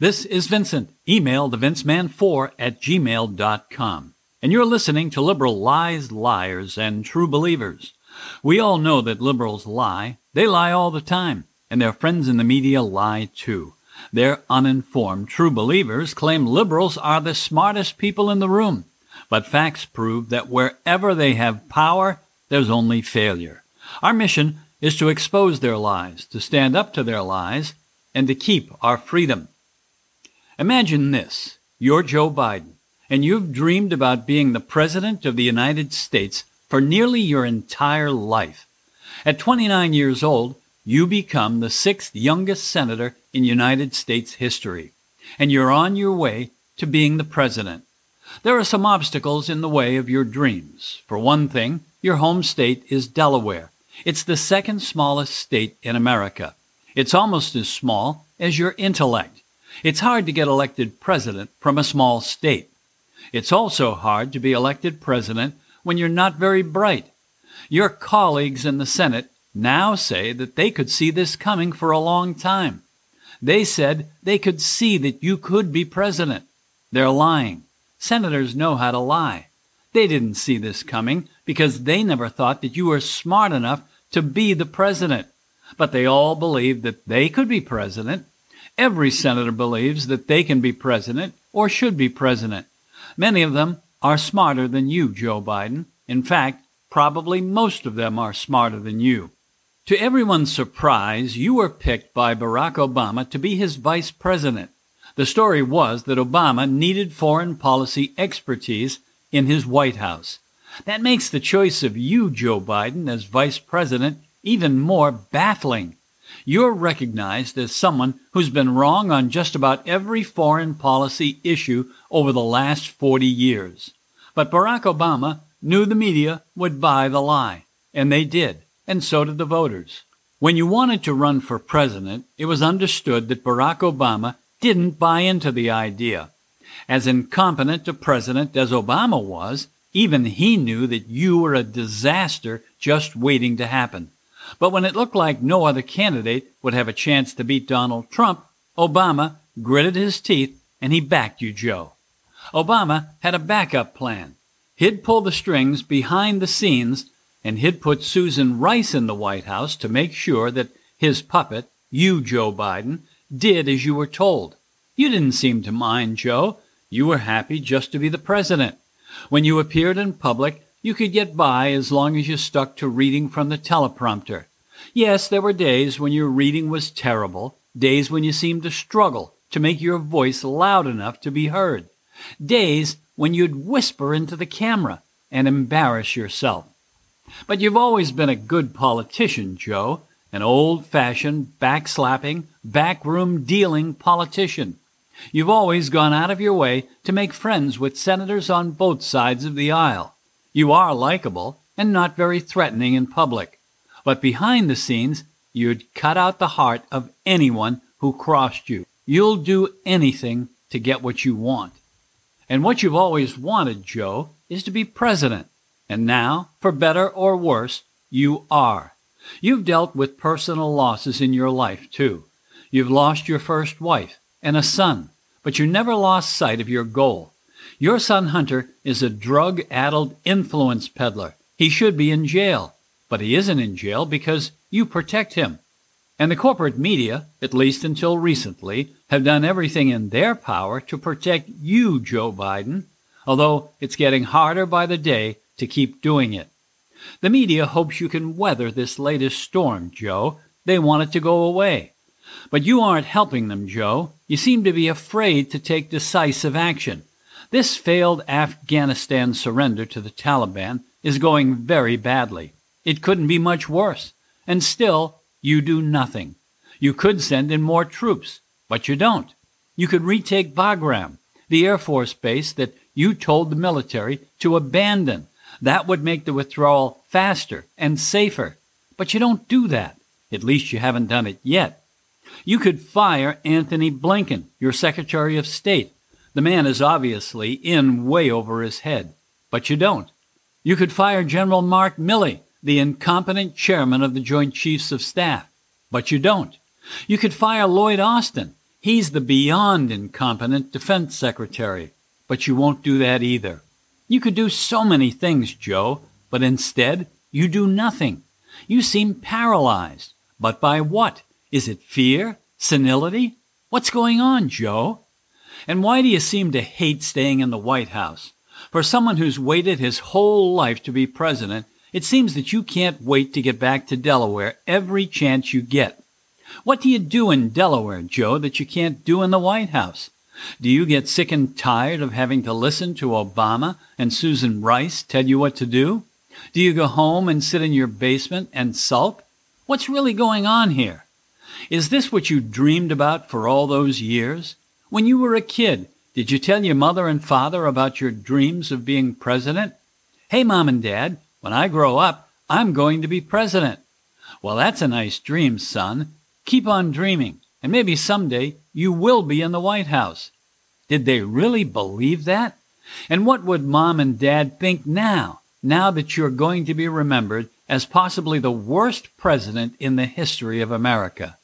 This is Vincent. Email thevinceman4 at gmail.com. And you're listening to Liberal Lies, Liars, and True Believers. We all know that liberals lie. They lie all the time. And their friends in the media lie too. Their uninformed true believers claim liberals are the smartest people in the room. But facts prove that wherever they have power, there's only failure. Our mission is to expose their lies, to stand up to their lies, and to keep our freedom. Imagine this. You're Joe Biden, and you've dreamed about being the President of the United States for nearly your entire life. At 29 years old, you become the sixth youngest senator in United States history, and you're on your way to being the president. There are some obstacles in the way of your dreams. For one thing, your home state is Delaware. It's the second smallest state in America. It's almost as small as your intellect. It's hard to get elected president from a small state. It's also hard to be elected president when you're not very bright. Your colleagues in the Senate now say that they could see this coming for a long time. They said they could see that you could be president. They're lying. Senators know how to lie. They didn't see this coming because they never thought that you were smart enough to be the president. But they all believed that they could be president. Every senator believes that they can be president or should be president. Many of them are smarter than you, Joe Biden. In fact, probably most of them are smarter than you. To everyone's surprise, you were picked by Barack Obama to be his vice president. The story was that Obama needed foreign policy expertise in his White House. That makes the choice of you, Joe Biden, as vice president even more baffling. You're recognized as someone who's been wrong on just about every foreign policy issue over the last 40 years. But Barack Obama knew the media would buy the lie, and they did, and so did the voters. When you wanted to run for president, it was understood that Barack Obama didn't buy into the idea. As incompetent a president as Obama was, even he knew that you were a disaster just waiting to happen. But when it looked like no other candidate would have a chance to beat Donald Trump, Obama gritted his teeth and he backed you, Joe. Obama had a backup plan. He'd pull the strings behind the scenes and he'd put Susan Rice in the White House to make sure that his puppet, you, Joe Biden, did as you were told. You didn't seem to mind, Joe. You were happy just to be the president. When you appeared in public, you could get by as long as you stuck to reading from the teleprompter. Yes, there were days when your reading was terrible, days when you seemed to struggle to make your voice loud enough to be heard, days when you'd whisper into the camera and embarrass yourself. But you've always been a good politician, Joe, an old fashioned, backslapping, backroom dealing politician. You've always gone out of your way to make friends with senators on both sides of the aisle. You are likable and not very threatening in public. But behind the scenes, you'd cut out the heart of anyone who crossed you. You'll do anything to get what you want. And what you've always wanted, Joe, is to be president. And now, for better or worse, you are. You've dealt with personal losses in your life, too. You've lost your first wife and a son, but you never lost sight of your goal. Your son Hunter is a drug addled influence peddler. He should be in jail, but he isn't in jail because you protect him. And the corporate media, at least until recently, have done everything in their power to protect you, Joe Biden, although it's getting harder by the day to keep doing it. The media hopes you can weather this latest storm, Joe. They want it to go away. But you aren't helping them, Joe. You seem to be afraid to take decisive action. This failed Afghanistan surrender to the Taliban is going very badly. It couldn't be much worse. And still, you do nothing. You could send in more troops, but you don't. You could retake Bagram, the Air Force base that you told the military to abandon. That would make the withdrawal faster and safer. But you don't do that. At least you haven't done it yet. You could fire Antony Blinken, your Secretary of State. The man is obviously in way over his head. But you don't. You could fire General Mark Milley, the incompetent chairman of the Joint Chiefs of Staff. But you don't. You could fire Lloyd Austin. He's the beyond incompetent defense secretary, but you won't do that either. You could do so many things, Joe, but instead you do nothing. You seem paralyzed. But by what? Is it fear? Senility? What's going on, Joe? And why do you seem to hate staying in the White House? For someone who's waited his whole life to be president, it seems that you can't wait to get back to Delaware every chance you get. What do you do in Delaware, Joe, that you can't do in the White House? Do you get sick and tired of having to listen to Obama and Susan Rice tell you what to do? Do you go home and sit in your basement and sulk? What's really going on here? Is this what you dreamed about for all those years? When you were a kid, did you tell your mother and father about your dreams of being president? Hey, mom and dad, when I grow up, I'm going to be president. Well, that's a nice dream, son. Keep on dreaming, and maybe someday you will be in the White House. Did they really believe that? And what would mom and dad think now, now that you're going to be remembered as possibly the worst president in the history of America?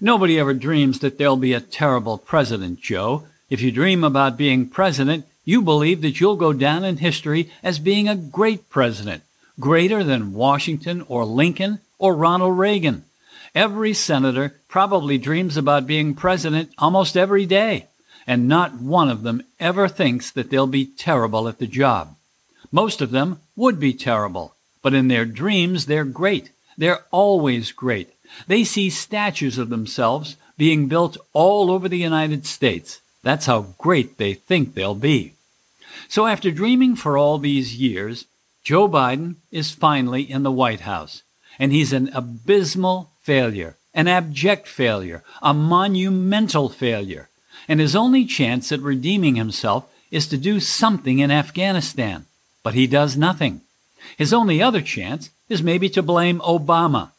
Nobody ever dreams that there'll be a terrible president, Joe. If you dream about being president, you believe that you'll go down in history as being a great president, greater than Washington or Lincoln or Ronald Reagan. Every senator probably dreams about being president almost every day, and not one of them ever thinks that they'll be terrible at the job. Most of them would be terrible, but in their dreams they're great. They're always great. They see statues of themselves being built all over the United States. That's how great they think they'll be. So after dreaming for all these years, Joe Biden is finally in the White House, and he's an abysmal failure, an abject failure, a monumental failure. And his only chance at redeeming himself is to do something in Afghanistan. But he does nothing. His only other chance is maybe to blame Obama.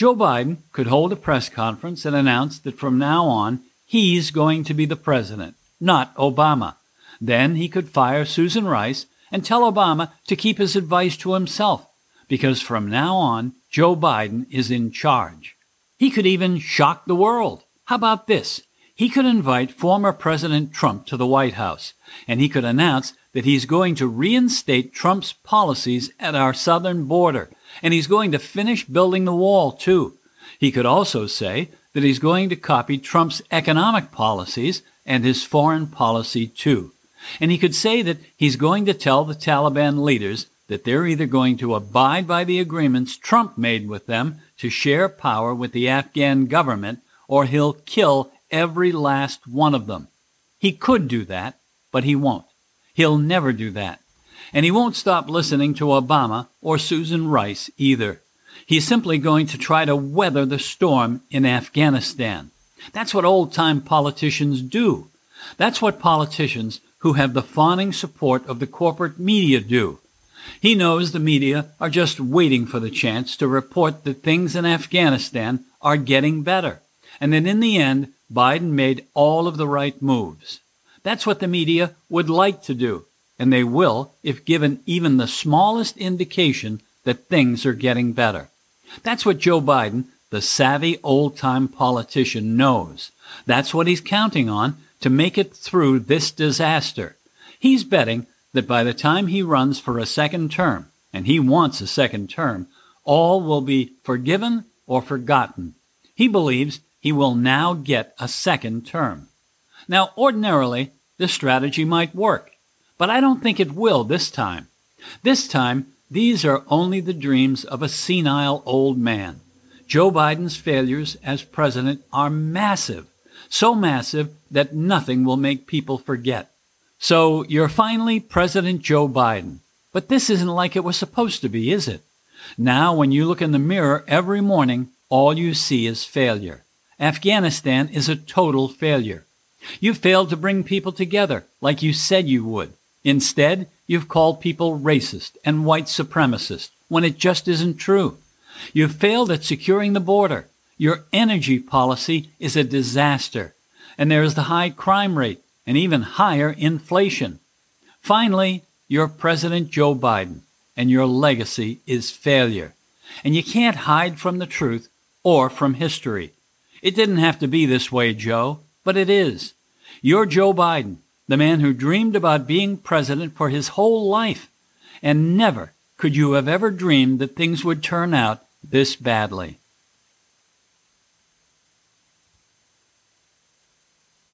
Joe Biden could hold a press conference and announce that from now on he's going to be the president, not Obama. Then he could fire Susan Rice and tell Obama to keep his advice to himself, because from now on Joe Biden is in charge. He could even shock the world. How about this? He could invite former President Trump to the White House, and he could announce that he's going to reinstate Trump's policies at our southern border, and he's going to finish building the wall, too. He could also say that he's going to copy Trump's economic policies and his foreign policy, too. And he could say that he's going to tell the Taliban leaders that they're either going to abide by the agreements Trump made with them to share power with the Afghan government, or he'll kill every last one of them. He could do that, but he won't. He'll never do that. And he won't stop listening to Obama or Susan Rice either. He's simply going to try to weather the storm in Afghanistan. That's what old time politicians do. That's what politicians who have the fawning support of the corporate media do. He knows the media are just waiting for the chance to report that things in Afghanistan are getting better, and that in the end, Biden made all of the right moves. That's what the media would like to do, and they will if given even the smallest indication that things are getting better. That's what Joe Biden, the savvy old time politician, knows. That's what he's counting on to make it through this disaster. He's betting that by the time he runs for a second term, and he wants a second term, all will be forgiven or forgotten. He believes he will now get a second term. Now, ordinarily, this strategy might work, but I don't think it will this time. This time, these are only the dreams of a senile old man. Joe Biden's failures as president are massive, so massive that nothing will make people forget. So you're finally President Joe Biden. But this isn't like it was supposed to be, is it? Now, when you look in the mirror every morning, all you see is failure. Afghanistan is a total failure. You failed to bring people together like you said you would. Instead, you've called people racist and white supremacist when it just isn't true. You've failed at securing the border. Your energy policy is a disaster. And there is the high crime rate and even higher inflation. Finally, you're President Joe Biden, and your legacy is failure. And you can't hide from the truth or from history. It didn't have to be this way, Joe, but it is. You're Joe Biden, the man who dreamed about being president for his whole life, and never could you have ever dreamed that things would turn out this badly.